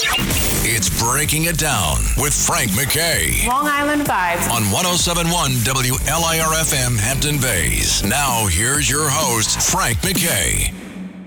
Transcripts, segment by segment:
It's Breaking It Down with Frank Mackay Long Island vibes. on 1071 WLIRFM Hampton Bays. Now, here's your host, Frank Mackay.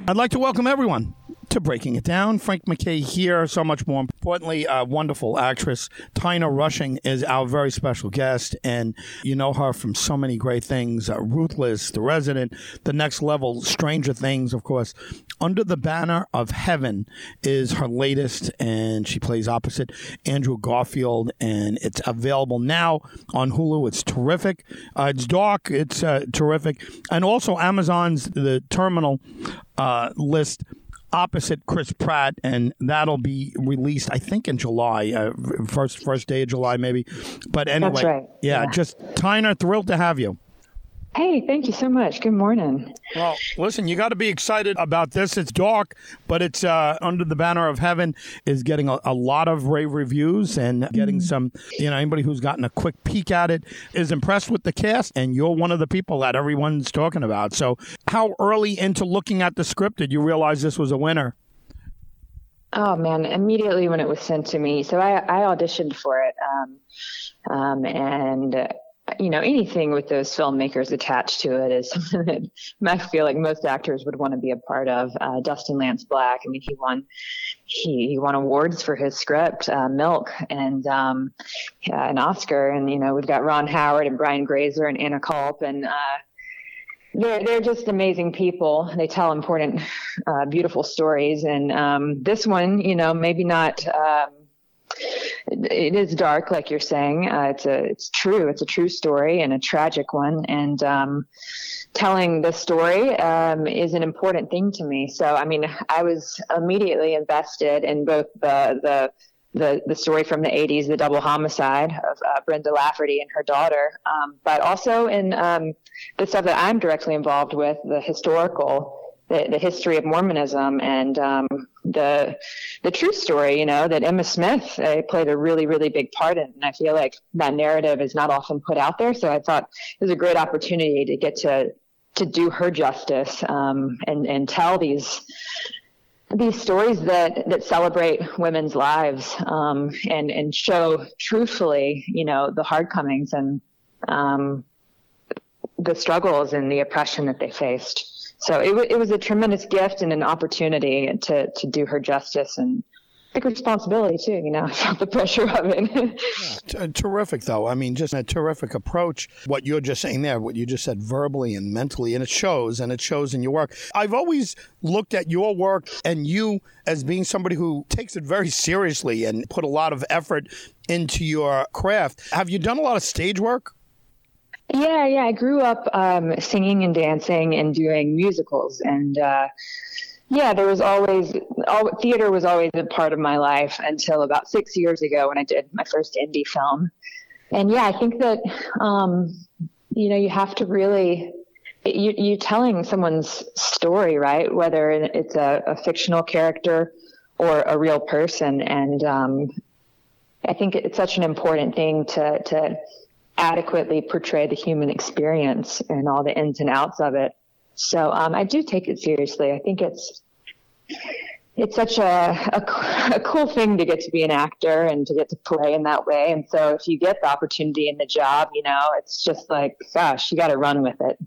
I'd like to welcome everyone to Breaking It Down. Frank Mackay here. So much more importantly, a wonderful actress. Tyner Rushing is our very special guest, and you know her from so many great things uh, Ruthless, The Resident, The Next Level, Stranger Things, of course. Under the Banner of Heaven is her latest, and she plays opposite Andrew Garfield, and it's available now on Hulu. It's terrific. Uh, it's dark, it's uh, terrific. And also, Amazon's The Terminal uh, list opposite Chris Pratt, and that'll be released, I think, in July, uh, first first day of July, maybe. But anyway, right. yeah, Yeah. just Tyner, thrilled to have you. Hey, thank you so much. Good morning. Well, listen, you got to be excited about this. It's dark, but it's uh, under the banner of heaven is getting a, a lot of rave reviews and getting some. You know, anybody who's gotten a quick peek at it is impressed with the cast, and you're one of the people that everyone's talking about. So, how early into looking at the script did you realize this was a winner? Oh man, immediately when it was sent to me, so I, I auditioned for it, um, um, and uh, you know anything with those filmmakers attached to it is something that I feel like most actors would want to be a part of. Uh, Dustin Lance Black, I mean, he won he, he won awards for his script, uh, Milk, and um, yeah, an Oscar, and you know we've got Ron Howard and Brian Grazer and Anna Culp and. Uh, they're they're just amazing people. They tell important, uh, beautiful stories, and um, this one, you know, maybe not. Um, it, is dark, like you're saying. Uh, it's a it's true. It's a true story and a tragic one, and um, telling the story um, is an important thing to me. So, I mean, I was immediately invested in both the the the, the story from the 80s, the double homicide of uh, Brenda Lafferty and her daughter, um, but also in um, the stuff that I'm directly involved with, the historical, the, the history of Mormonism and um, the the true story, you know, that Emma Smith uh, played a really, really big part in. And I feel like that narrative is not often put out there. So I thought it was a great opportunity to get to to do her justice um, and and tell these these stories that that celebrate women's lives um, and and show truthfully, you know, the hard comings and um, the struggles and the oppression that they faced. So it, w- it was a tremendous gift and an opportunity to to do her justice and big responsibility too. You know, I felt the pressure of it. T- uh, terrific, though. I mean, just a terrific approach. What you're just saying there, what you just said verbally and mentally, and it shows, and it shows in your work. I've always looked at your work and you as being somebody who takes it very seriously and put a lot of effort into your craft. Have you done a lot of stage work? Yeah, yeah. I grew up um, singing and dancing and doing musicals, and uh, yeah, there was always all, theater was always a part of my life until about six years ago when I did my first indie film. And yeah, I think that um, you know you have to really you you telling someone's story, right? Whether it's a, a fictional character or a real person, and um, I think it's such an important thing to to adequately portray the human experience and all the ins and outs of it. So um, I do take it seriously. I think it's it's such a, a, a cool thing to get to be an actor and to get to play in that way. And so if you get the opportunity in the job, you know, it's just like, gosh, you got to run with it.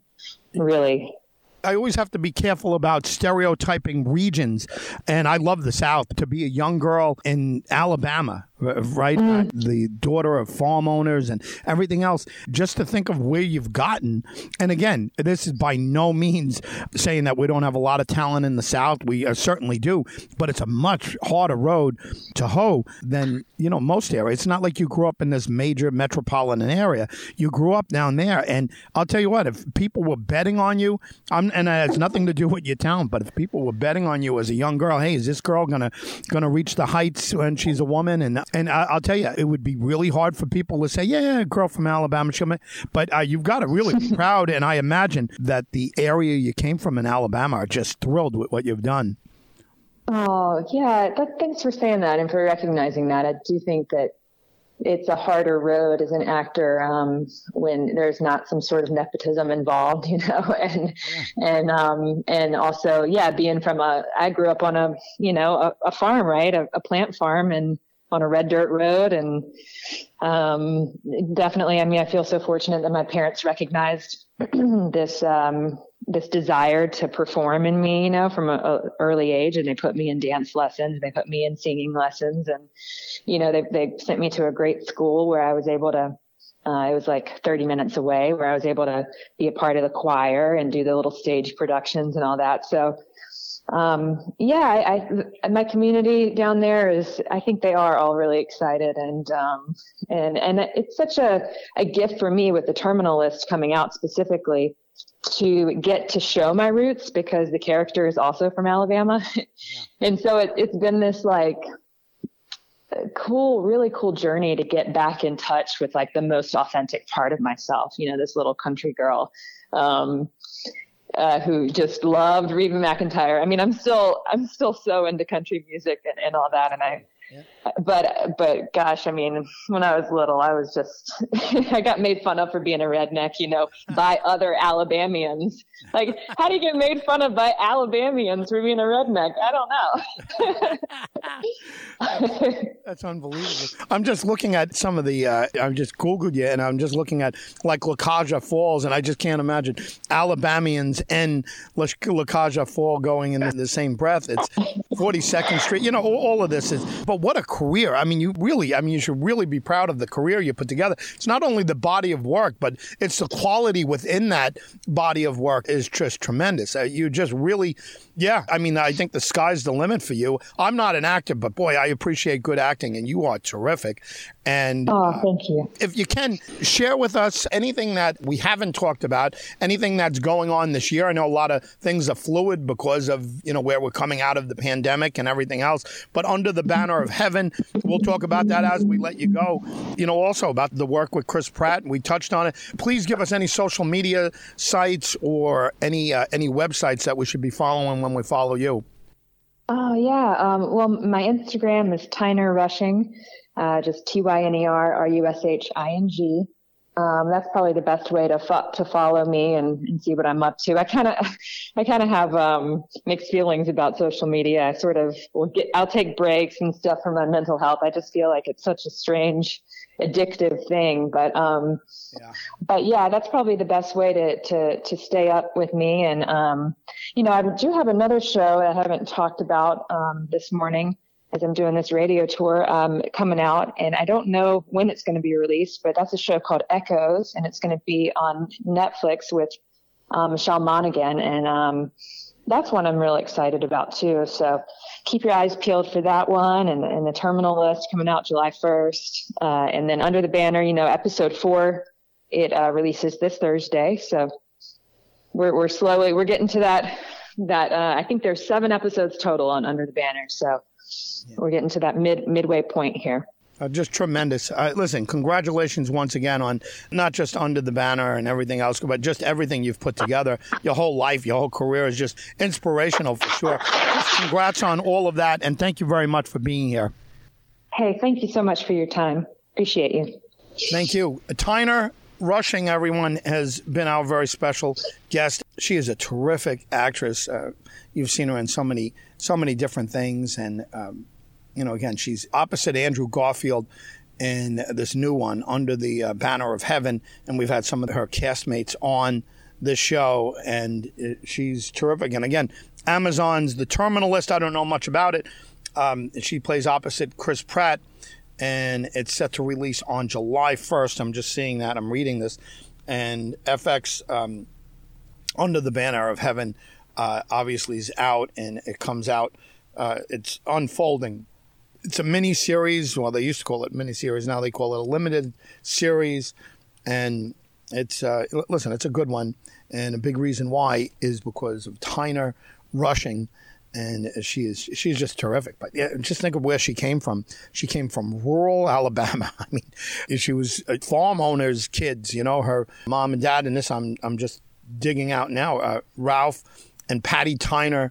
Really. I always have to be careful about stereotyping regions. And I love the South. To be a young girl in Alabama, right? Uh, the daughter of farm owners and everything else. Just to think of where you've gotten. And again, this is by no means saying that we don't have a lot of talent in the South. We uh, certainly do, but it's a much harder road to hoe than you know most areas. It's not like you grew up in this major metropolitan area. You grew up down there, and I'll tell you what: if people were betting on you, I'm, and it has nothing to do with your talent, but if people were betting on you as a young girl, hey, is this girl gonna gonna reach the heights when she's a woman? And and I, will tell you, it would be really hard for people to say, yeah, yeah girl from Alabama, she'll. But uh, you've got to really be proud, and I imagine that the area you came from in Alabama are just thrilled with what you've done. Oh yeah, that, thanks for saying that and for recognizing that. I do think that it's a harder road as an actor um, when there's not some sort of nepotism involved, you know, and yeah. and um, and also yeah, being from a I grew up on a you know a, a farm right, a, a, plant farm and on a red dirt road and um, definitely I mean I feel so fortunate that my parents recognized this um, this desire to perform in me, you know, from an early age. And they put me in dance lessons, they put me in singing lessons, and you know, they they sent me to a great school where I was able to. Uh, it was like 30 minutes away, where I was able to be a part of the choir and do the little stage productions and all that. So, um, yeah, I, I, my community down there is, I think they are all really excited and, um, and, and it's such a, a gift for me with the terminal list coming out specifically to get to show my roots because the character is also from Alabama. Yeah. and so it, it's been this like cool, really cool journey to get back in touch with like the most authentic part of myself, you know, this little country girl. Um, uh, who just loved Reba McEntire. I mean, I'm still I'm still so into country music and, and all that, and I but but gosh, I mean, when I was little, I was just I got made fun of for being a redneck, you know, by other Alabamians. Like, how do you get made fun of by Alabamians for being a redneck? I don't know. That's unbelievable. I'm just looking at some of the. Uh, I'm just googled you, and I'm just looking at like La Cage aux Folles, and I just can't imagine Alabamians and La Cage aux Folles going in the same breath. It's 42nd Street. You know, all, all of this is. But what a career! I mean, you really. I mean, you should really be proud of the career you put together. It's not only the body of work, but it's the quality within that body of work is just tremendous. Uh, you just really, yeah. I mean, I think the sky's the limit for you. I'm not an actor, but boy, I appreciate good acting, and you are terrific. And oh, thank you. Uh, if you can share with us anything that we haven't talked about, anything that's going on this year. I know a lot of things are fluid because of you know where we're coming out of the pandemic and everything else. But under the banner of heaven, we'll talk about that as we let you go. You know, also about the work with Chris Pratt. We touched on it. Please give us any social media sites or any uh, any websites that we should be following when we follow you. Oh yeah. Um, well, my Instagram is Tyner Rushing uh, just T Y N E R R U S H I N G. Um, that's probably the best way to fo- to follow me and, and, see what I'm up to. I kind of I kind of have um, mixed feelings about social media. I sort of will get I'll take breaks and stuff for my mental health. I just feel like it's such a strange addictive thing. But um, yeah. but yeah, that's probably the best way to to to stay up with me. And um, you know, I do have another show I haven't talked about um, this morning as I'm doing this radio tour um, coming out. And I don't know when it's going to be released, but that's a show called Echoes, and it's going to be on Netflix with um, Michelle Monaghan. And um, that's one I'm really excited about too. So keep your eyes peeled for that one and, and the terminal list coming out July 1st. Uh, and then under the banner, you know, episode four, it uh, releases this Thursday. So we're, we're slowly, we're getting to that, that, uh, I think there's seven episodes total on under the banner. So yeah. We're getting to that mid midway point here. Uh, just tremendous. Uh, listen, congratulations once again on not just under the banner and everything else, but just everything you've put together. Your whole life, your whole career is just inspirational for sure. Just congrats on all of that, and thank you very much for being here. Hey, thank you so much for your time. Appreciate you. Thank you. Tyner Rushing, everyone, has been our very special guest. She is a terrific actress. Uh, you've seen her in so many, so many different things, and um, you know, again, she's opposite Andrew Garfield in this new one, Under the uh, Banner of Heaven. And we've had some of her castmates on this show, and it, she's terrific. And again, Amazon's The Terminal List. I don't know much about it. Um, she plays opposite Chris Pratt. and it's set to release on July 1st. I'm just seeing that. I'm reading this. And FX, um, Under the Banner of Heaven, uh, obviously is out, and it comes out. Uh, it's unfolding. It's a mini series. Well, they used to call it mini series. Now they call it a limited series. And it's, uh, listen, it's a good one. And a big reason why is because of Tyner rushing and she is she's just terrific. But yeah, just think of where she came from. She came from rural Alabama. I mean, she was farm owners' kids. You know, her mom and dad. And this, I'm I'm just digging out now. Uh, Ralph and Patty Tyner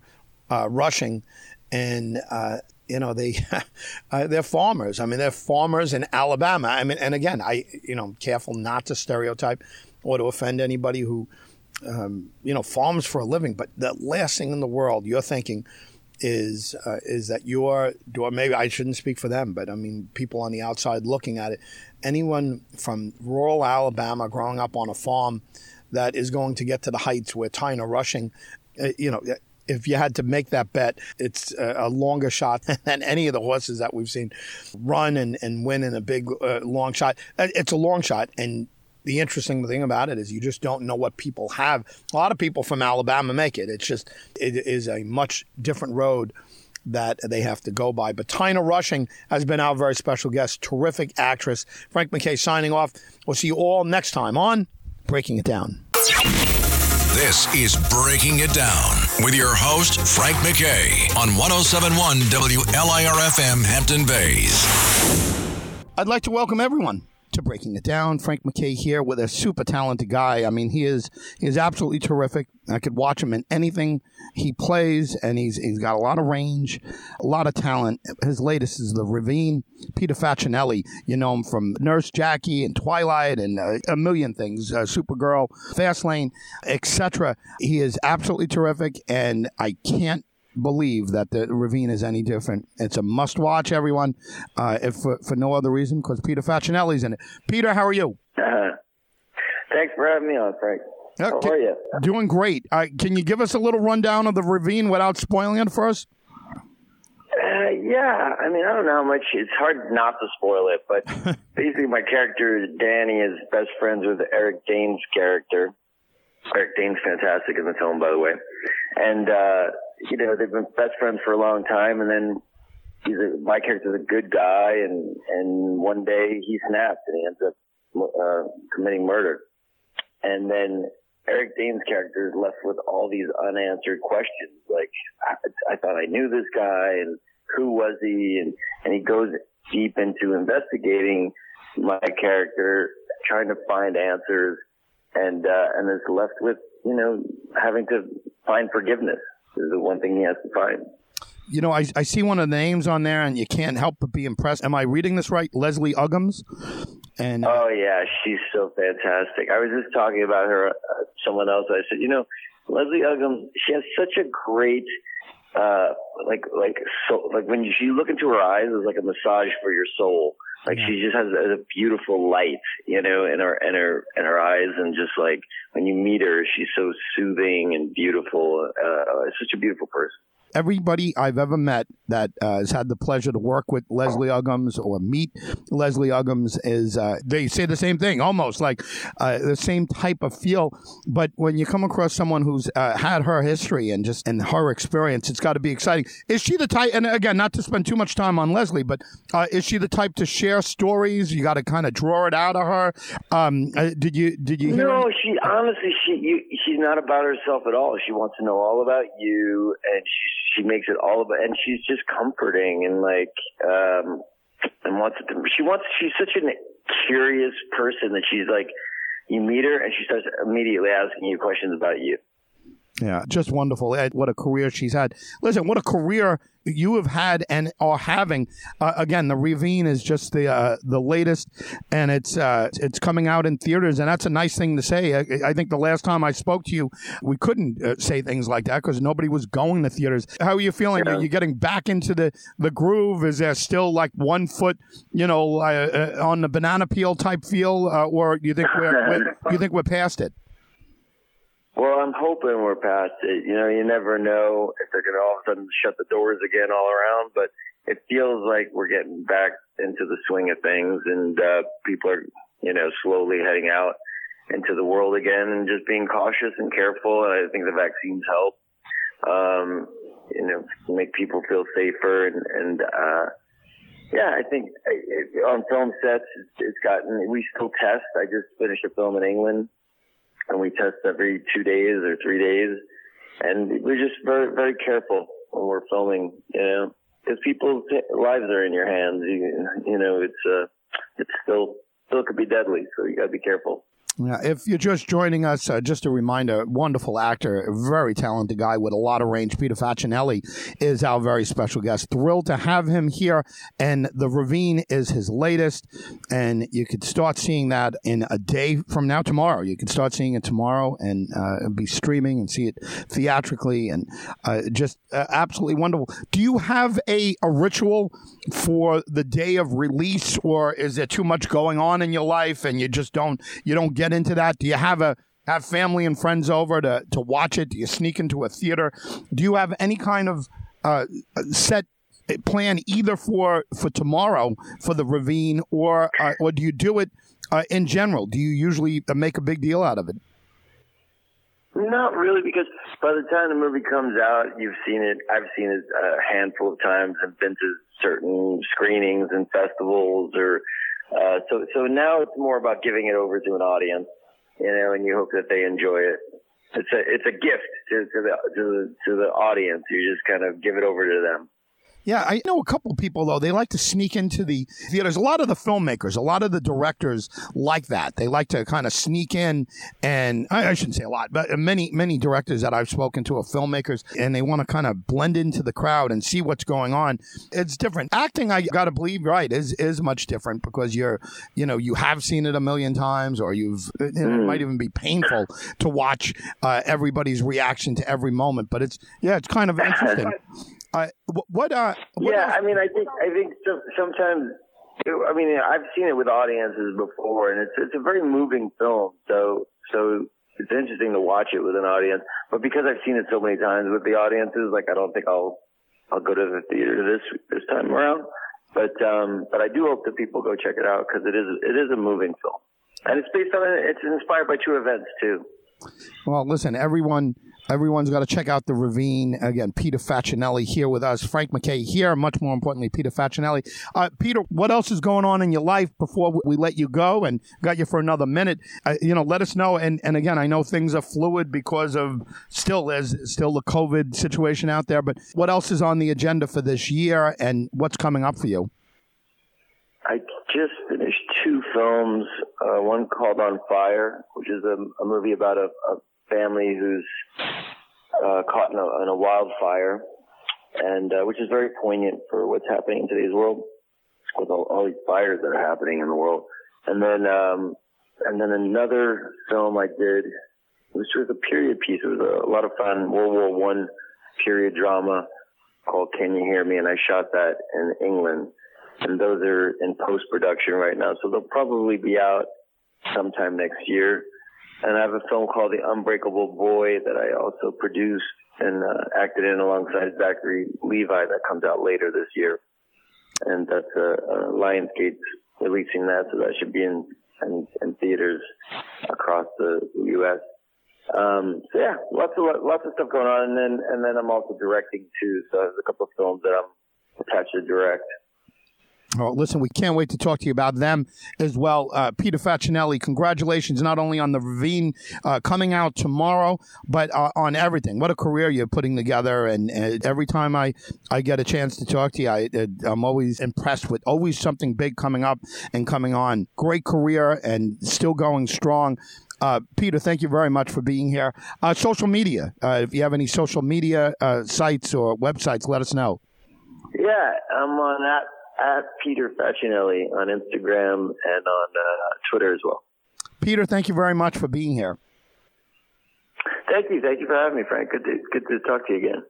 uh, rushing, and uh, you know they uh, they're farmers. I mean, they're farmers in Alabama. I mean, and again, I you know, careful not to stereotype or to offend anybody who um, you know, farms for a living. But the last thing in the world you're thinking is uh, is that you're, or maybe I shouldn't speak for them, but I mean, people on the outside looking at it, anyone from rural Alabama growing up on a farm that is going to get to the heights where Tyner rushing, uh, you know, if you had to make that bet, it's a, longer shot than any of the horses that we've seen run and, and win in a big uh, long shot. Uh, it's a long shot, and the interesting thing about it is you just don't know what people have. A lot of people from Alabama make it. It's just it is a much different road that they have to go by. But Tyner Rushing has been our very special guest, terrific actress. Frank Mackay signing off. We'll see you all next time on Breaking It Down. This is Breaking It Down with your host, Frank Mackay, on 1071 WLIRFM Hampton Bays. I'd like to welcome everyone to Breaking It Down. Frank Mackay here with a super talented guy. I mean, he is he is absolutely terrific. I could watch him in anything he plays, and he's he's got a lot of range, a lot of talent. His latest is The Ravine. Peter Facinelli, you know him from Nurse Jackie and Twilight and uh, a million things, uh, Supergirl, Fastlane, etc. He is absolutely terrific, and I can't believe that the Ravine is any different. It's a must watch, everyone, uh, if for, for, no other reason, because Peter Facinelli's in it. Peter, how are you? Uh, thanks for having me on, Frank. Uh, how are you? Doing great. Uh, can you give us a little rundown of the Ravine without spoiling it for us? Uh, yeah, I mean, I don't know how much. It's hard not to spoil it, but basically, my character Danny is best friends with Eric Dane's character. Eric Dane's fantastic in the film, by the way, and uh, you know, they've been best friends for a long time, and then he's a, my character's a good guy, and and one day he snaps and he ends up uh, committing murder, and then Eric Dane's character is left with all these unanswered questions, like I, I thought I knew this guy, and who was he, and and he goes deep into investigating my character, trying to find answers, and uh, and is left with you know having to find forgiveness is the one thing he has to find. You know, I, I see one of the names on there, and you can't help but be impressed. Am I reading this right? Leslie Uggams. And oh yeah, she's so fantastic. I was just talking about her. Uh, someone else. I said, you know, Leslie Uggams. She has such a great, uh, like like so like when you, you look into her eyes, it's like a massage for your soul. Like yeah. she just has a, a beautiful light, you know, in her in her in her eyes, and just like when you meet her, she's so soothing and beautiful. Uh, such a beautiful person everybody I've ever met that uh, has had the pleasure to work with Leslie Uggams or meet Leslie Uggams is uh, they say the same thing, almost like uh, the same type of feel. But when you come across someone who's uh, had her history and just and her experience, it's got to be exciting. Is she the type? And again, not to spend too much time on Leslie, but uh, is she the type to share stories? You got to kind of draw it out of her. Um, uh, did you did you? no, any- she honestly she you, she's not about herself at all. She wants to know all about you, and she's she makes it all about, and she's just comforting and like, um, and wants to, she wants, she's such a curious person that she's like, you meet her and she starts immediately asking you questions about you. Yeah, just wonderful. What a career she's had. Listen, what a career you have had and are having. Uh, again, the Ravine is just the uh, the latest, and it's uh, it's coming out in theaters, and that's a nice thing to say. I, I think the last time I spoke to you, we couldn't uh, say things like that because nobody was going to theaters. How are you feeling? Yeah. Are you getting back into the, the groove? Is there still like one foot, you know, uh, uh, on the banana peel type feel, or you think we're, we're you think we're past it? Well, I'm hoping we're past it. You know, you never know if they're going to all of a sudden shut the doors again all around. But it feels like we're getting back into the swing of things, and uh, people are, you know, slowly heading out into the world again, and just being cautious and careful. And I think the vaccines help. Um, you know, make people feel safer, and and uh, yeah, I think uh, on film sets, it's gotten. We still test. I just finished a film in England, and we test every two days or three days, and we're just very very careful when we're filming. You know because people's lives are in your hands. You, you know, it's uh, it's still still could be deadly, so you got to be careful. Yeah, if you're just joining us, uh, just a reminder: wonderful actor, very talented guy with a lot of range. Peter Facinelli is our very special guest. Thrilled to have him here, and the Ravine is his latest, and you could start seeing that in a day from now, tomorrow. You can start seeing it tomorrow and uh, be streaming and see it theatrically, and uh, just uh, absolutely wonderful. Do you have a, a ritual for the day of release, or is there too much going on in your life and you just don't you don't get get into that? Do you have a have family and friends over to, to watch it? Do you sneak into a theater? Do you have any kind of uh, set plan either for for tomorrow for the ravine or uh, or do you do it uh, in general? Do you usually make a big deal out of it? Not really, because by the time the movie comes out, you've seen it. I've seen it a handful of times and been to certain screenings and festivals or uh, so, so now it's more about giving it over to an audience, you know, and you hope that they enjoy it. It's a, it's a gift to, to the, to the, to the audience. You just kind of give it over to them. Yeah, I know a couple people though. They like to sneak into the theaters. A lot of the filmmakers, a lot of the directors like that. They like to kind of sneak in, and I, I shouldn't say a lot, but many many directors that I've spoken to are filmmakers, and they want to kind of blend into the crowd and see what's going on. It's different. Acting, I got to believe, right, is is much different because you're, you know, you have seen it a million times, or you've. It, it might even be painful to watch uh, everybody's reaction to every moment, but it's yeah, it's kind of interesting. Uh, what? Uh, what yeah, else? I mean, I think I think sometimes. I mean, I've seen it with audiences before, and it's it's a very moving film. So so it's interesting to watch it with an audience. But because I've seen it so many times with the audiences, like I don't think I'll I'll go to the theater this this time around. But um, but I do hope that people go check it out because it is it is a moving film, and it's based on it's inspired by true events too. Well, listen, everyone Everyone's got to check out the Ravine. Again, Peter Facinelli here with us. Frank Mackay here. Much more importantly, Peter Facinelli. Uh, Peter, what else is going on in your life before we let you go and got you for another minute? Uh, you know, let us know. And, and again, I know things are fluid because of still there's still the COVID situation out there. But what else is on the agenda for this year and what's coming up for you? I just finished two films. Uh, one called On Fire, which is a, a movie about a, a family who's uh, caught in a, in a wildfire, and uh, which is very poignant for what's happening in today's world with all, all these fires that are happening in the world. And then, um, and then another film I did, which was a period piece. It was a, a lot of fun, World War One period drama called Can You Hear Me? And I shot that in England. And those are in post production right now. So they'll probably be out sometime next year. And I have a film called The Unbreakable Boy that I also produced and uh, acted in alongside Zachary Levi that comes out later this year. And that's uh, uh, Lionsgate releasing that, so that should be in, in, in theaters across the U.S. Um, so yeah, lots of lots of stuff going on, and then and then I'm also directing too. So there's a couple of films that I'm attached to direct. Well, listen, we can't wait to talk to you about them as well. Uh, Peter Facinelli, congratulations not only on the Ravine uh, coming out tomorrow, but uh, on everything. What a career you're putting together. And, and, every time I, I get a chance to talk to you, I, I'm always impressed with always something big coming up and coming on. Great career and still going strong. Uh, Peter, thank you very much for being here. Uh, social media, uh, if you have any social media uh, sites or websites, let us know. Yeah, I'm on that at Peter Facinelli on Instagram and on uh, Twitter as well. Peter, thank you very much for being here. Thank you. Thank you for having me, Frank. Good to, good to talk to you again.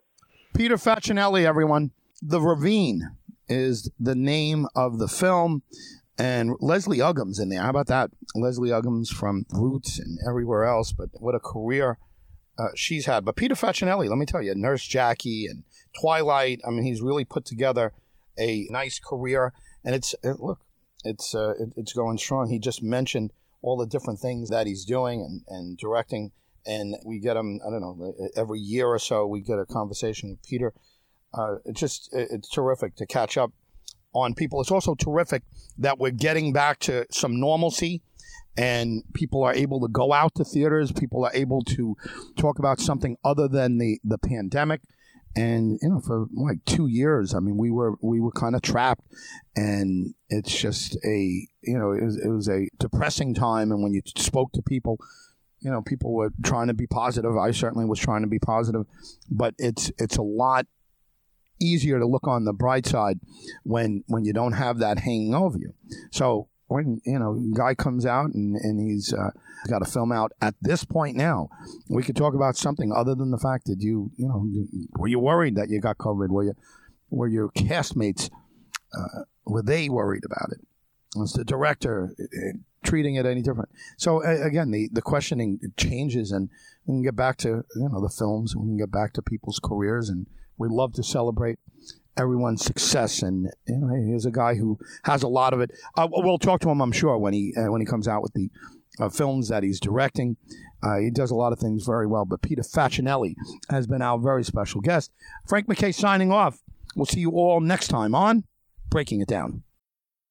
Peter Facinelli, everyone. The Ravine is the name of the film. And Leslie Uggams in there. How about that? Leslie Uggams from Roots and everywhere else. But what a career uh, she's had. But Peter Facinelli, let me tell you, Nurse Jackie and Twilight. I mean, he's really put together a nice career, and it's it, look, it's uh, it, it's going strong. He just mentioned all the different things that he's doing and, and directing, and we get him. I don't know every year or so we get a conversation with Peter. Uh, it's just it's terrific to catch up on people. It's also terrific that we're getting back to some normalcy and people are able to go out to theaters. People are able to talk about something other than the, the pandemic. And you know, for like two years, I mean, we were we were kind of trapped, and it's just a you know it was, it was a depressing time. And when you spoke to people, you know, people were trying to be positive. I certainly was trying to be positive, but it's it's a lot easier to look on the bright side when when you don't have that hanging over you. So when you know guy comes out and and he's uh, got a film out at this point now, we could talk about something other than the fact that you you know were you worried that you got COVID? Were you were your castmates uh, were they worried about it? Was the director uh, treating it any different? So uh, again, the the questioning changes, and we can get back to you know the films, we can get back to people's careers, and we love to celebrate everyone's success. And you know, he's a guy who has a lot of it. Uh, we'll talk to him, I'm sure, when he uh, when he comes out with the uh, films that he's directing. Uh, he does a lot of things very well. But Peter Facinelli has been our very special guest. Frank Mackay signing off. We'll see you all next time on Breaking It Down.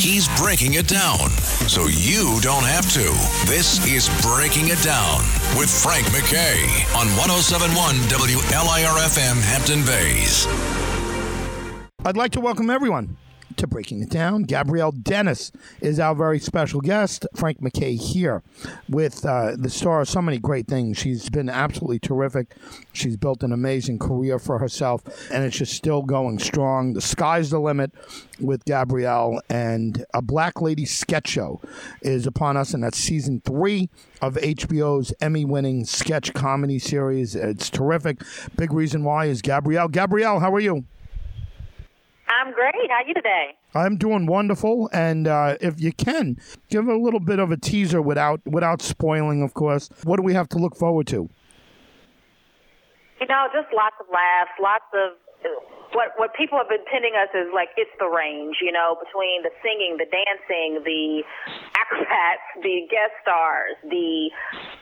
He's breaking it down so you don't have to. This is Breaking It Down with Frank Mackay on 1071 WLIRFM Hampton Bays. I'd like to welcome everyone to Breaking It Down. Gabrielle Dennis is our very special guest. Frank Mackay here with uh, the star of so many great things. She's been absolutely terrific. She's built an amazing career for herself, and it's just still going strong. The sky's the limit with Gabrielle, and a Black Lady sketch show is upon us, and that's season three of HBO's Emmy winning sketch comedy series. It's terrific. Big reason why is Gabrielle. Gabrielle, how are you? I'm great. How are you today? I'm doing wonderful, and uh, if you can, give a little bit of a teaser without without spoiling, of course. What do we have to look forward to? You know, just lots of laughs, lots of what what people have been pinning us is like it's the range, you know, between the singing, the dancing, the acrobats, the guest stars, the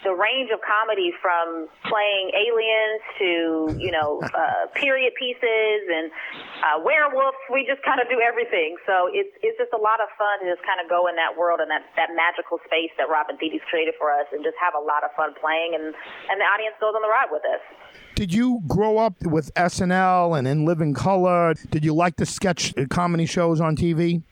the range of comedy from playing aliens to you know uh, period pieces and uh, werewolves. We just kind of do everything. So it's it's just a lot of fun to just kind of go in that world and that that magical space that Robin Thede's created for us, and just have a lot of fun playing, and and the audience goes on the ride with us. Did you grow up with SNL and In Living Color? Did you like the sketch comedy shows on TV?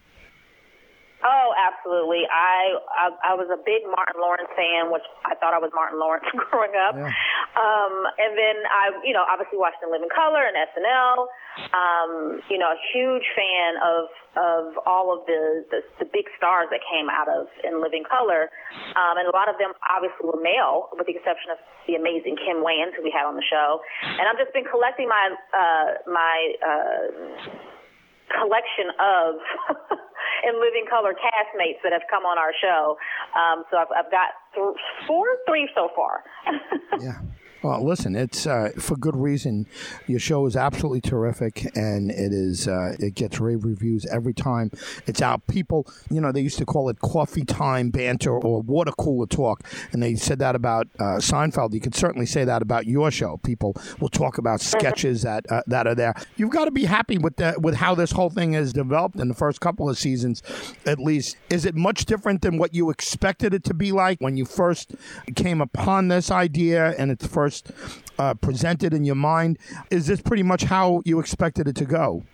Oh, absolutely. I, I I was a big Martin Lawrence fan, which I thought I was Martin Lawrence growing up. Yeah. Um, and then I, you know, obviously watched In Living Color and SNL. Um, you know, a huge fan of of all of the, the the big stars that came out of In Living Color, um, and a lot of them obviously were male, with the exception of the amazing Kim Wayans who we had on the show. And I've just been collecting my uh, my uh, collection of In Living Color castmates that have come on our show. Um, so I've, I've got th- four, three so far. yeah. Well, listen, it's uh, for good reason. Your show is absolutely terrific, and it is uh, it gets rave reviews every time it's out. People, you know, they used to call it coffee time banter or water cooler talk, and they said that about uh, Seinfeld. You could certainly say that about your show. People will talk about mm-hmm. sketches that uh, that are there. You've got to be happy with the, with how this whole thing has developed in the first couple of seasons, at least. Is it much different than what you expected it to be like when you first came upon this idea and its first first uh, presented in your mind. Is this pretty much how you expected it to go?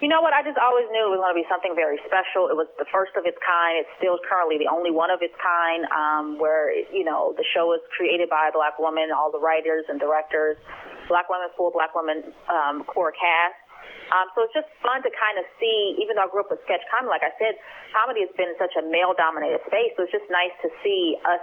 You know what? I just always knew it was going to be something very special. It was the first of its kind. It's still currently the only one of its kind. Um, where you know the show is created by a black woman, all the writers and directors, black women, full black women um, core cast. Um, so it's just fun to kind of see, even though I grew up with sketch comedy, like I said, comedy has been such a male dominated space. So it's just nice to see us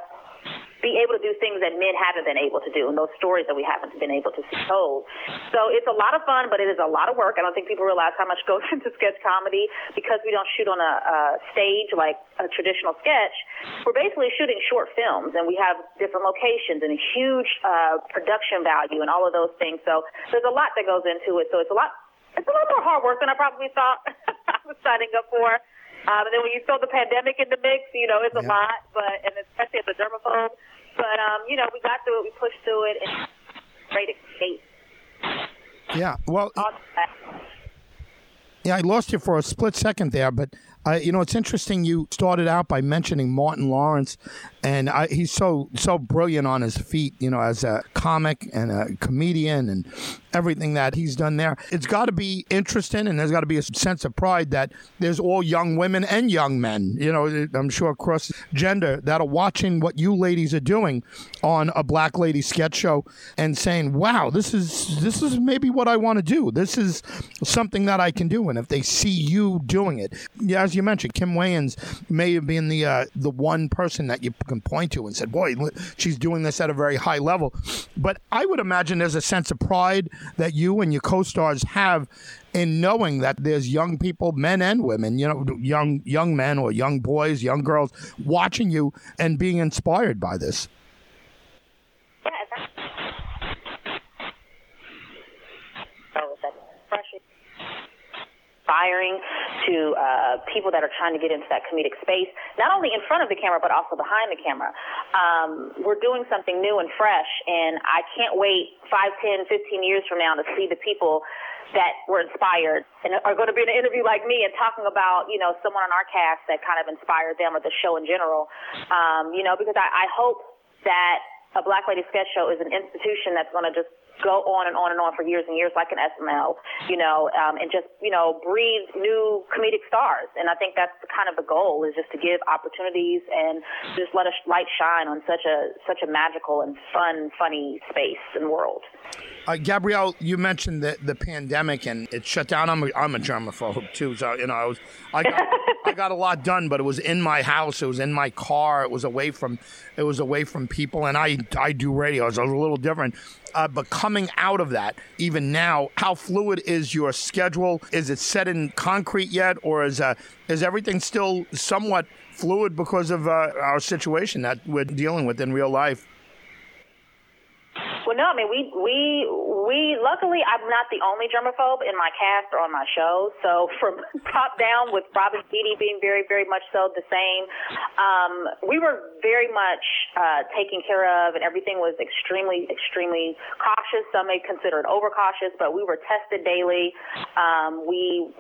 be able to do things that men haven't been able to do and those stories that we haven't been able to see told. So it's a lot of fun, but it is a lot of work. I don't think people realize how much goes into sketch comedy because we don't shoot on a, a stage like a traditional sketch. We're basically shooting short films and we have different locations and a huge uh, production value and all of those things. So there's a lot that goes into it. So it's a lot, it's a lot more hard work than I probably thought I was signing up for. Um, and then when you throw the pandemic in the mix, you know, it's a lot, but, and especially as a germaphobe. But, um, you know, we got through it, we pushed through it, and great escape. Yeah, well, yeah, I lost you for a split second there, but uh, you know it's interesting. You started out by mentioning Martin Lawrence, and I, he's so so brilliant on his feet. You know, as a comic and a comedian, and everything that he's done there. It's got to be interesting, and there's got to be a sense of pride that there's all young women and young men. You know, I'm sure across gender that are watching what you ladies are doing on a Black Lady sketch show and saying, "Wow, this is this is maybe what I want to do. This is something that I can do." And if they see you doing it, as you mentioned, Kim Wayans may have been the uh, the one person that you can point to and said, "Boy, she's doing this at a very high level." But I would imagine there's a sense of pride that you and your co-stars have in knowing that there's young people, men and women, you know, young young men or young boys, young girls, watching you and being inspired by this. Inspiring to uh, people that are trying to get into that comedic space, not only in front of the camera, but also behind the camera. Um, we're doing something new and fresh, and I can't wait 5, 10, 15 years from now to see the people that were inspired and are going to be in an interview like me and talking about, you know, someone on our cast that kind of inspired them or the show in general. Um, you know, because I, I hope that a Black Lady Sketch Show is an institution that's going to just go on and on and on for years and years, like an SNL, you know, um, and just you know breathe new comedic stars. And I think that's the, kind of the goal is just to give opportunities and just let a light shine on such a such a magical and fun, funny space and world. Uh, Gabrielle, you mentioned the, the pandemic and it shut down. I'm a, I'm a germaphobe too, so you know I was I got I got a lot done, but it was in my house, it was in my car, it was away from it was away from people, and I I do radio, so it was a little different. Uh, but coming out of that, even now, how fluid is your schedule? Is it set in concrete yet, or is uh, is everything still somewhat fluid because of uh, our situation that we're dealing with in real life? Well, no, I mean we we we luckily I'm not the only germaphobe in my cast or on my show. So from top down, with Robin Thede being very very much so the same, um, we were very much uh, taken care of, and everything was extremely extremely cautious. Some may consider it overcautious, but we were tested daily. Um, we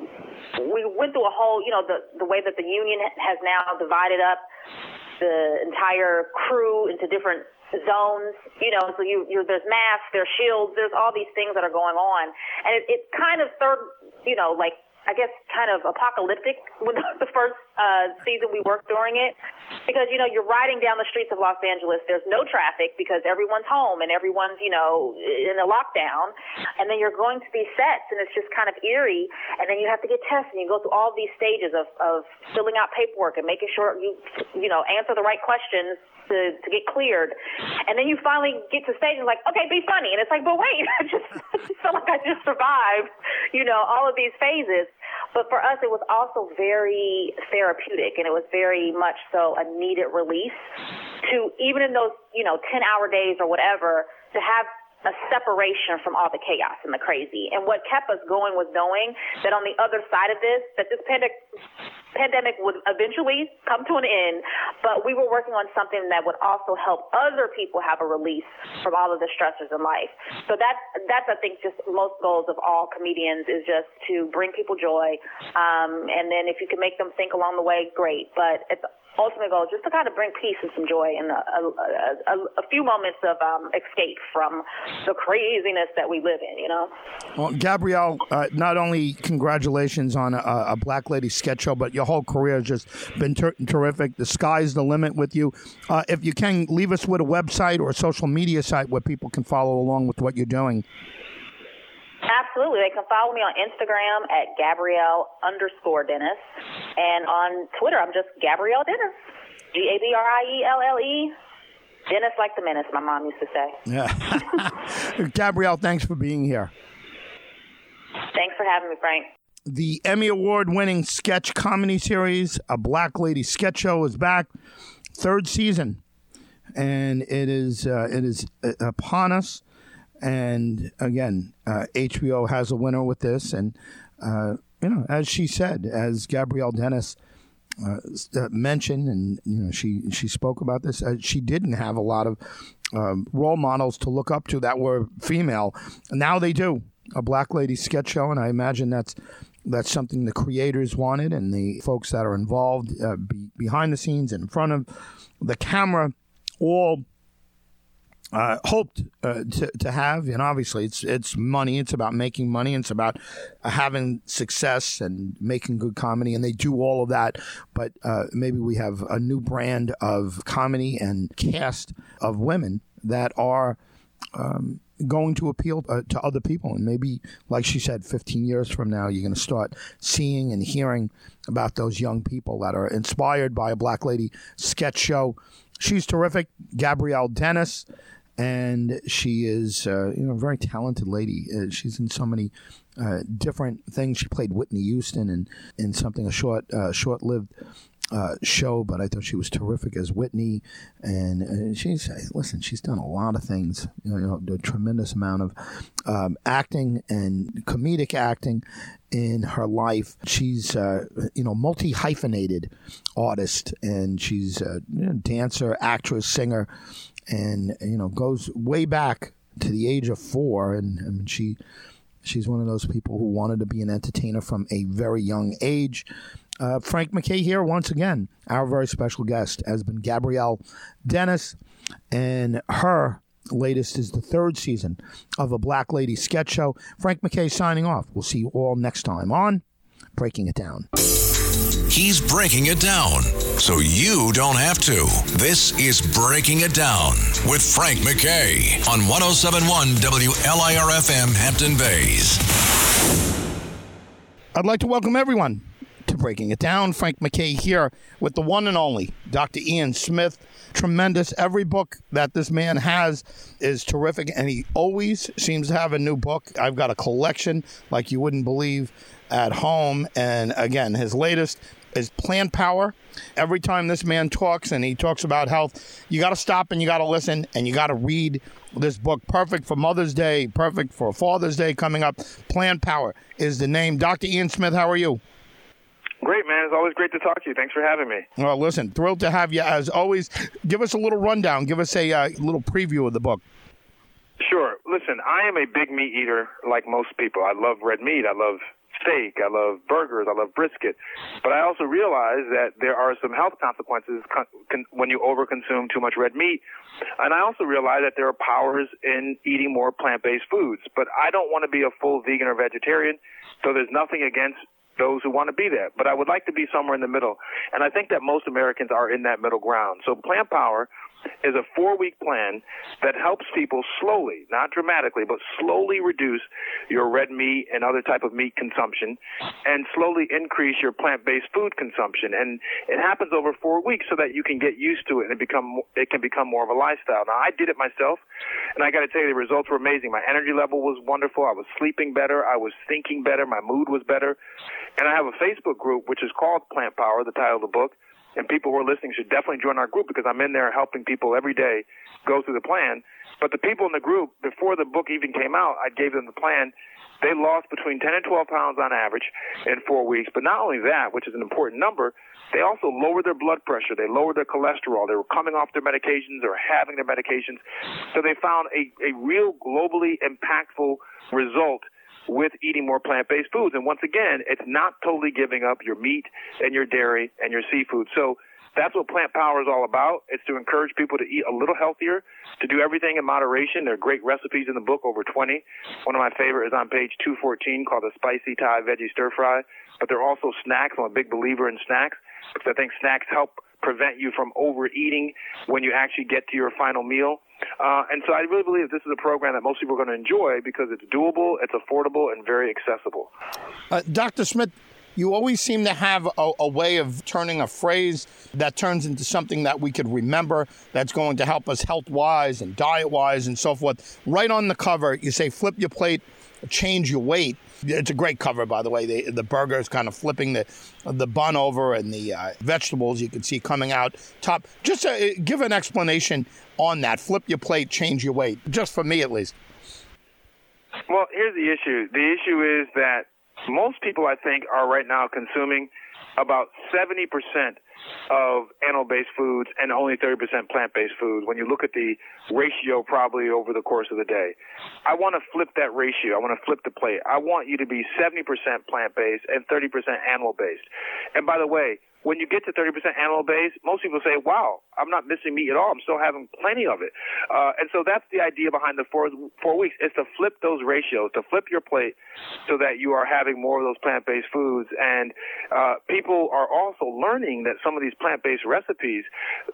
we went through a whole, you know, the the way that the union has now divided up the entire crew into different zones, you know, so you, you there's masks, there's shields, there's all these things that are going on. And it, it kind of third, you know, like, I guess kind of apocalyptic when the first uh, season we worked during it. Because, you know, you're riding down the streets of Los Angeles, there's no traffic because everyone's home and everyone's, you know, in a lockdown. And then you're going to these sets and it's just kind of eerie. And then you have to get tested and you go through all these stages of, of filling out paperwork and making sure you, you know, answer the right questions to, to get cleared. And then you finally get to stage and like, okay, be funny. And it's like, but wait, I just, I just felt like I just survived, you know, all of these phases. But for us, it was also very therapeutic and it was very much so a needed release to even in those, you know, 10 hour days or whatever, to have a separation from all the chaos and the crazy. And what kept us going was knowing that on the other side of this, that this pandemic pandemic would eventually come to an end, but we were working on something that would also help other people have a release from all of the stressors in life. So that's that's I think just most goals of all comedians is just to bring people joy, um, and then if you can make them think along the way, great. But it's ultimate goal is just to kind of bring peace and some joy and a, a, a, a few moments of um, escape from the craziness that we live in, you know? Well, Gabrielle, uh, not only congratulations on a, a, Black Lady sketch show, but your whole career has just been ter- terrific. The sky's the limit with you. Uh, if you can, leave us with a website or a social media site where people can follow along with what you're doing. Absolutely. They can follow me on Instagram at Gabrielle underscore Dennis. And on Twitter, I'm just Gabrielle Dennis. G A B R I E L L E. Dennis like the menace, my mom used to say. Yeah. Gabrielle, thanks for being here. Thanks for having me, Frank. The Emmy Award winning sketch comedy series, A Black Lady Sketch Show, is back. Third season. And it is uh, it is uh, upon us. And again, uh, HBO has a winner with this. And, uh, you know, as she said, as Gabrielle Dennis uh, uh, mentioned, and, you know, she, she spoke about this, she didn't have a lot of um, role models to look up to that were female. Now they do. A Black Lady sketch show. And I imagine that's that's something the creators wanted and the folks that are involved uh, be, behind the scenes and in front of the camera all uh, hoped uh, to, to have. And obviously, it's it's money. It's about making money. It's about uh, having success and making good comedy. And they do all of that. But uh, maybe we have a new brand of comedy and cast of women that are. Um, going to appeal uh, to other people. And maybe, like she said, 15 years from now, you're going to start seeing and hearing about those young people that are inspired by a Black Lady sketch show. She's terrific. Gabrielle Dennis. And she is, uh, you know, a very talented lady. Uh, she's in so many uh, different things. She played Whitney Houston in, in something a short, uh, short-lived uh, show, but I thought she was terrific as Whitney. And uh, she's listen, she's done a lot of things. You know, a tremendous amount of um, acting and comedic acting in her life. She's uh, you know multi hyphenated artist, and she's a you know, dancer, actress, singer, and you know goes way back to the age of four. And I mean, she she's one of those people who wanted to be an entertainer from a very young age. Uh, Frank Mackay here once again. Our very special guest has been Gabrielle Dennis, and her latest is the third season of a Black Lady sketch show. Frank Mackay signing off. We'll see you all next time on Breaking It Down. He's breaking it down so you don't have to. This is Breaking It Down with Frank Mackay on 1071 WLIRFM Hampton Bays. I'd like to welcome everyone Breaking It Down. Frank Mackay here with the one and only Dr. Ian Smith. Tremendous. Every book that this man has is terrific, and he always seems to have a new book. I've got a collection like you wouldn't believe at home. And again, his latest is Plant Power. Every time this man talks and he talks about health, you got to stop and you got to listen and you got to read this book. Perfect for Mother's Day, perfect for Father's Day coming up. Plant Power is the name. Dr. Ian Smith, how are you? Great, man. It's always great to talk to you. Thanks for having me. Well, listen, thrilled to have you as always. Give us a little rundown. Give us a uh, little preview of the book. Sure. Listen, I am a big meat eater like most people. I love red meat. I love steak. I love burgers. I love brisket. But I also realize that there are some health consequences con- con- when you overconsume too much red meat. And I also realize that there are powers in eating more plant-based foods. But I don't want to be a full vegan or vegetarian. So there's nothing against those who want to be there. But I would like to be somewhere in the middle. And I think that most Americans are in that middle ground. So Plant Power is a four week plan that helps people slowly, not dramatically, but slowly reduce your red meat and other type of meat consumption and slowly increase your plant based food consumption. And it happens over four weeks so that you can get used to it and it become it can become more of a lifestyle. Now I did it myself and I gotta tell you the results were amazing. My energy level was wonderful. I was sleeping better, I was thinking better, my mood was better. And I have a Facebook group which is called Plant Power, the title of the book and people who are listening should definitely join our group because I'm in there helping people every day go through the plan. But the people in the group, before the book even came out, I gave them the plan. They lost between 10 and 12 pounds on average in four weeks. But not only that, which is an important number, they also lowered their blood pressure. They lowered their cholesterol. They were coming off their medications or having their medications. So they found a, a real globally impactful result with eating more plant-based foods. And once again, it's not totally giving up your meat and your dairy and your seafood. So that's what Plant Power is all about. It's to encourage people to eat a little healthier, to do everything in moderation. There are great recipes in the book, over 20. One of my favorite is on page 214 called the Spicy Thai Veggie Stir Fry. But there are also snacks. I'm a big believer in snacks because I think snacks help prevent you from overeating when you actually get to your final meal. Uh, and so I really believe this is a program that most people are going to enjoy because it's doable, it's affordable, and very accessible. Uh, Dr. Smith, you always seem to have a, a, way of turning a phrase that turns into something that we could remember that's going to help us health wise and diet wise and so forth. Right on the cover, you say flip your plate, change your weight. It's a great cover, by the way. The, the burger is kind of flipping the the bun over, and the uh, vegetables you can see coming out top. Just uh, give an explanation on that. Flip your plate, change your weight. Just for me, at least. Well, here's the issue. The issue is that most people, I think, are right now consuming about 70% of animal-based foods and only 30% plant-based foods when you look at the ratio probably over the course of the day. I want to flip that ratio. I want to flip the plate. I want you to be 70% plant-based and 30% animal-based. And by the way, when you get to 30% animal based, most people say, wow, I'm not missing meat at all. I'm still having plenty of it. Uh, and so that's the idea behind the four, four weeks is to flip those ratios, to flip your plate so that you are having more of those plant based foods. And uh, people are also learning that some of these plant based recipes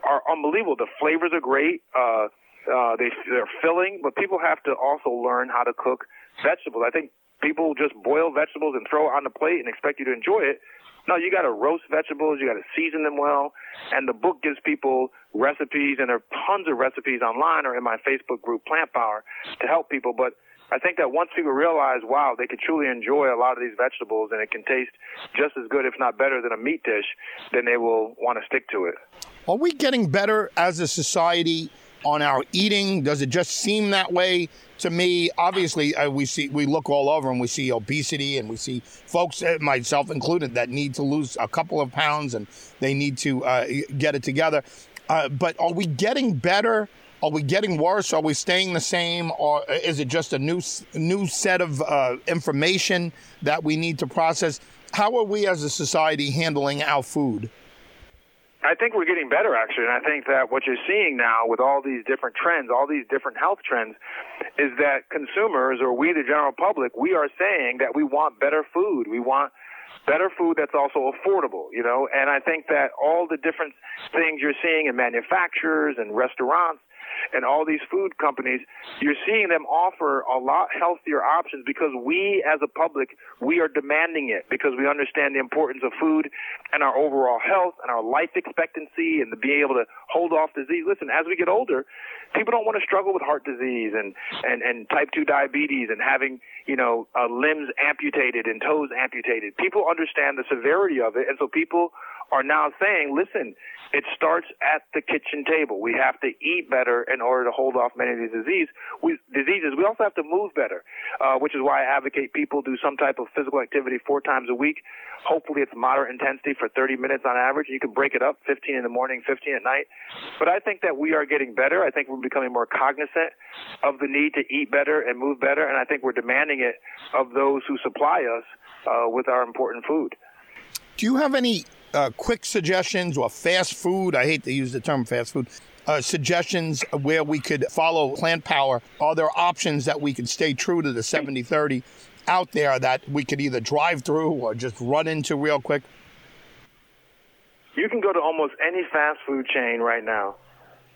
are unbelievable. The flavors are great. Uh, uh, they, they're filling, but people have to also learn how to cook vegetables. I think people just boil vegetables and throw it on the plate and expect you to enjoy it. No, you got to roast vegetables. You got to season them well. And the book gives people recipes, and there are tons of recipes online or in my Facebook group, Plant Power, to help people. But I think that once people realize, wow, they can truly enjoy a lot of these vegetables and it can taste just as good, if not better, than a meat dish, then they will want to stick to it. Are we getting better as a society on our eating? Does it just seem that way to me, obviously, uh, we see we look all over and we see obesity and we see folks, uh, myself included, that need to lose a couple of pounds and they need to uh, get it together. Uh, but are we getting better? Are we getting worse? Are we staying the same, or is it just a new new set of uh, information that we need to process? How are we as a society handling our food? I think we're getting better actually, and I think that what you're seeing now with all these different trends, all these different health trends, is that consumers or we, the general public, we are saying that we want better food. We want better food that's also affordable, you know. And I think that all the different things you're seeing in manufacturers and restaurants and all these food companies, you're seeing them offer a lot healthier options because we as a public, we are demanding it because we understand the importance of food and our overall health and our life expectancy and the being able to hold off disease. Listen, as we get older, people don't want to struggle with heart disease and, and, and type 2 diabetes and having, you know, uh, limbs amputated and toes amputated. People understand the severity of it. And so people are now saying, listen, it starts at the kitchen table. We have to eat better in order to hold off many of these disease, we, diseases. We also have to move better, uh, which is why I advocate people do some type of physical activity four times a week. Hopefully, it's moderate intensity for 30 minutes on average. You can break it up 15 in the morning, 15 at night. But I think that we are getting better. I think we're becoming more cognizant of the need to eat better and move better. And I think we're demanding it of those who supply us uh, with our important food. Do you have any uh, quick suggestions or fast food? I hate to use the term fast food. Uh, suggestions where we could follow plant power? Are there options that we could stay true to the 70 30 out there that we could either drive through or just run into real quick? You can go to almost any fast food chain right now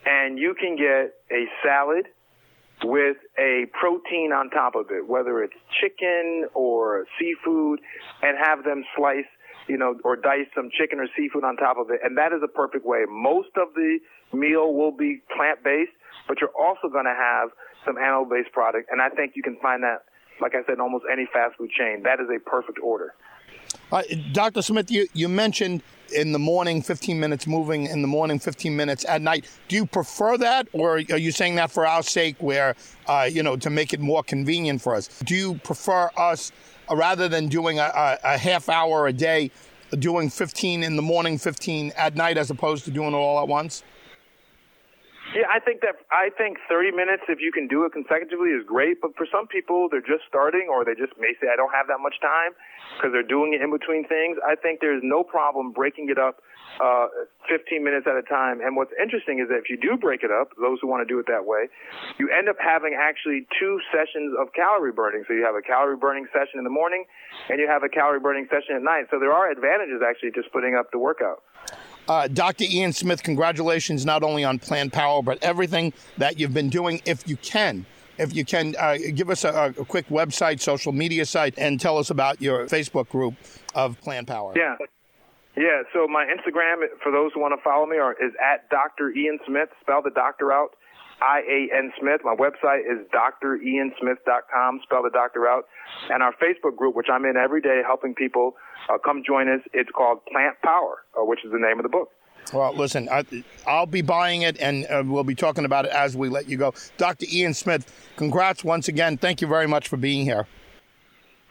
and you can get a salad with a protein on top of it, whether it's chicken or seafood, and have them slice you know, or dice some chicken or seafood on top of it. And that is a perfect way. Most of the meal will be plant based, but you're also going to have some animal based product. And I think you can find that, like I said, in almost any fast food chain. That is a perfect order. Uh, Dr. Smith, you, you mentioned in the morning 15 minutes moving, in the morning 15 minutes at night. Do you prefer that, or are you saying that for our sake, where, uh, you know, to make it more convenient for us? Do you prefer us Uh, rather than doing a, a, a, half hour a day, doing 15 in the morning, 15 at night, as opposed to doing it all at once? Yeah, I think that I think 30 minutes, if you can do it consecutively, is great. But for some people, they're just starting, or they just may say, "I don't have that much time," because they're doing it in between things. I think there's no problem breaking it up uh, 15 minutes at a time. And what's interesting is that if you do break it up, those who want to do it that way, you end up having actually two sessions of calorie burning. So you have a calorie burning session in the morning, and you have a calorie burning session at night. So there are advantages actually to splitting up the workout. Uh, Dr. Ian Smith, congratulations not only on Plant Power, but everything that you've been doing. If you can, if you can uh, give us a, a, quick website, social media site, and tell us about your Facebook group of Plant Power. Yeah. Yeah, so my Instagram, for those who want to follow me, is at Dr. Ian Smith. Spell the doctor out, I A N Smith. My website is driansmith.com. Spell the doctor out. And our Facebook group, which I'm in every day helping people uh, come join us. It's called Plant Power, uh, which is the name of the book. Well, listen, I, will be buying it and uh, we'll be talking about it as we let you go. Dr. Ian Smith, congrats once again. Thank you very much for being here.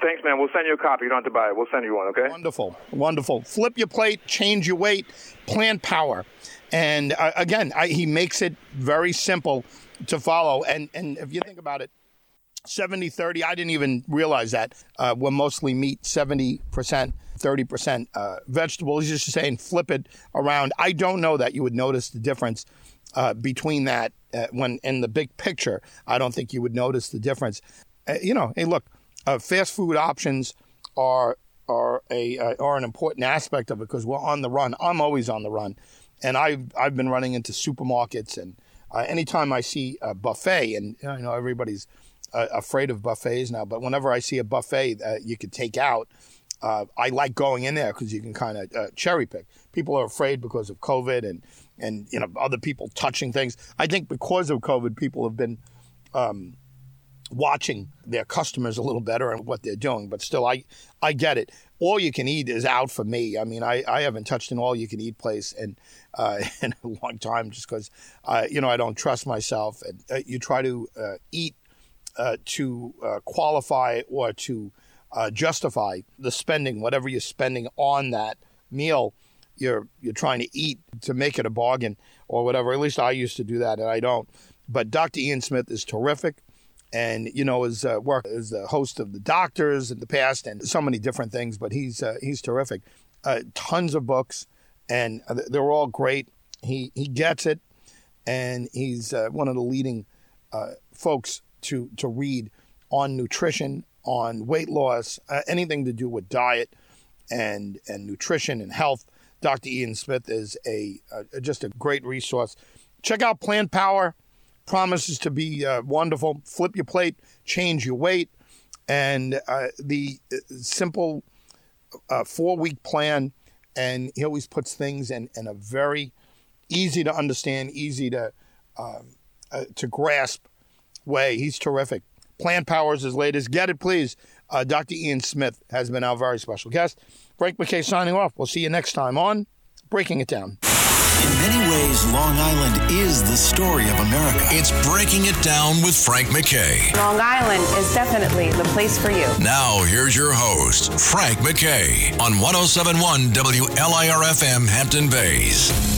Thanks, man. We'll send you a copy. You don't have to buy it. We'll send you one, okay? Wonderful. Wonderful. Flip your plate, change your weight, plant power. And uh, again, I, he makes it very simple to follow. And, and if you think about it, 70 30, I didn't even realize that. Uh, we're mostly meat, 70%, 30% uh, vegetables. He's just saying, flip it around. I don't know that you would notice the difference uh, between that uh, when in the big picture. I don't think you would notice the difference. Uh, you know, hey, look, uh, fast food options are are a are an important aspect of it because we're on the run. I'm always on the run, and I've I've been running into supermarkets and anytime I see a buffet, and you know everybody's uh, afraid of buffets now, but whenever I see a buffet that you could take out, uh, I like going in there because you can kind of uh, cherry pick. People are afraid because of COVID and and you know other people touching things. I think because of COVID, people have been um, watching their customers a little better and what they're doing. But still, I I get it. All you can eat is out for me. I mean, I, I haven't touched an all you can eat place in uh, in a long time just because uh, you know I don't trust myself. And uh, you try to uh, eat uh, to uh, qualify or to justify the spending, whatever you're spending on that meal, you're you're trying to eat to make it a bargain or whatever. At least I used to do that, and I don't. But Dr. Ian Smith is terrific, and you know his uh, work as the host of the Doctors in the past, and so many different things. But he's uh, he's terrific. Uh, tons of books, and they're all great. He he gets it, and he's one of the leading folks to to read on nutrition, on weight loss, uh, anything to do with diet and and nutrition and health. Dr. Ian Smith is a, a just a great resource. Check out Plant Power. Promises to be uh, wonderful. Flip your plate, change your weight, and uh, the uh, simple uh, four week plan. And he always puts things in, in a very easy to understand, easy to um, uh, to grasp way. He's terrific. Plant Powers his latest. Get it, please. Uh, Dr. Ian Smith has been our very special guest. Frank Mackay signing off. We'll see you next time on Breaking It Down. In many ways, Long Island is the story of America. It's Breaking It Down with Frank Mackay. Long Island is definitely the place for you. Now, here's your host, Frank Mackay, on 1071 WLIRFM Hampton Bays.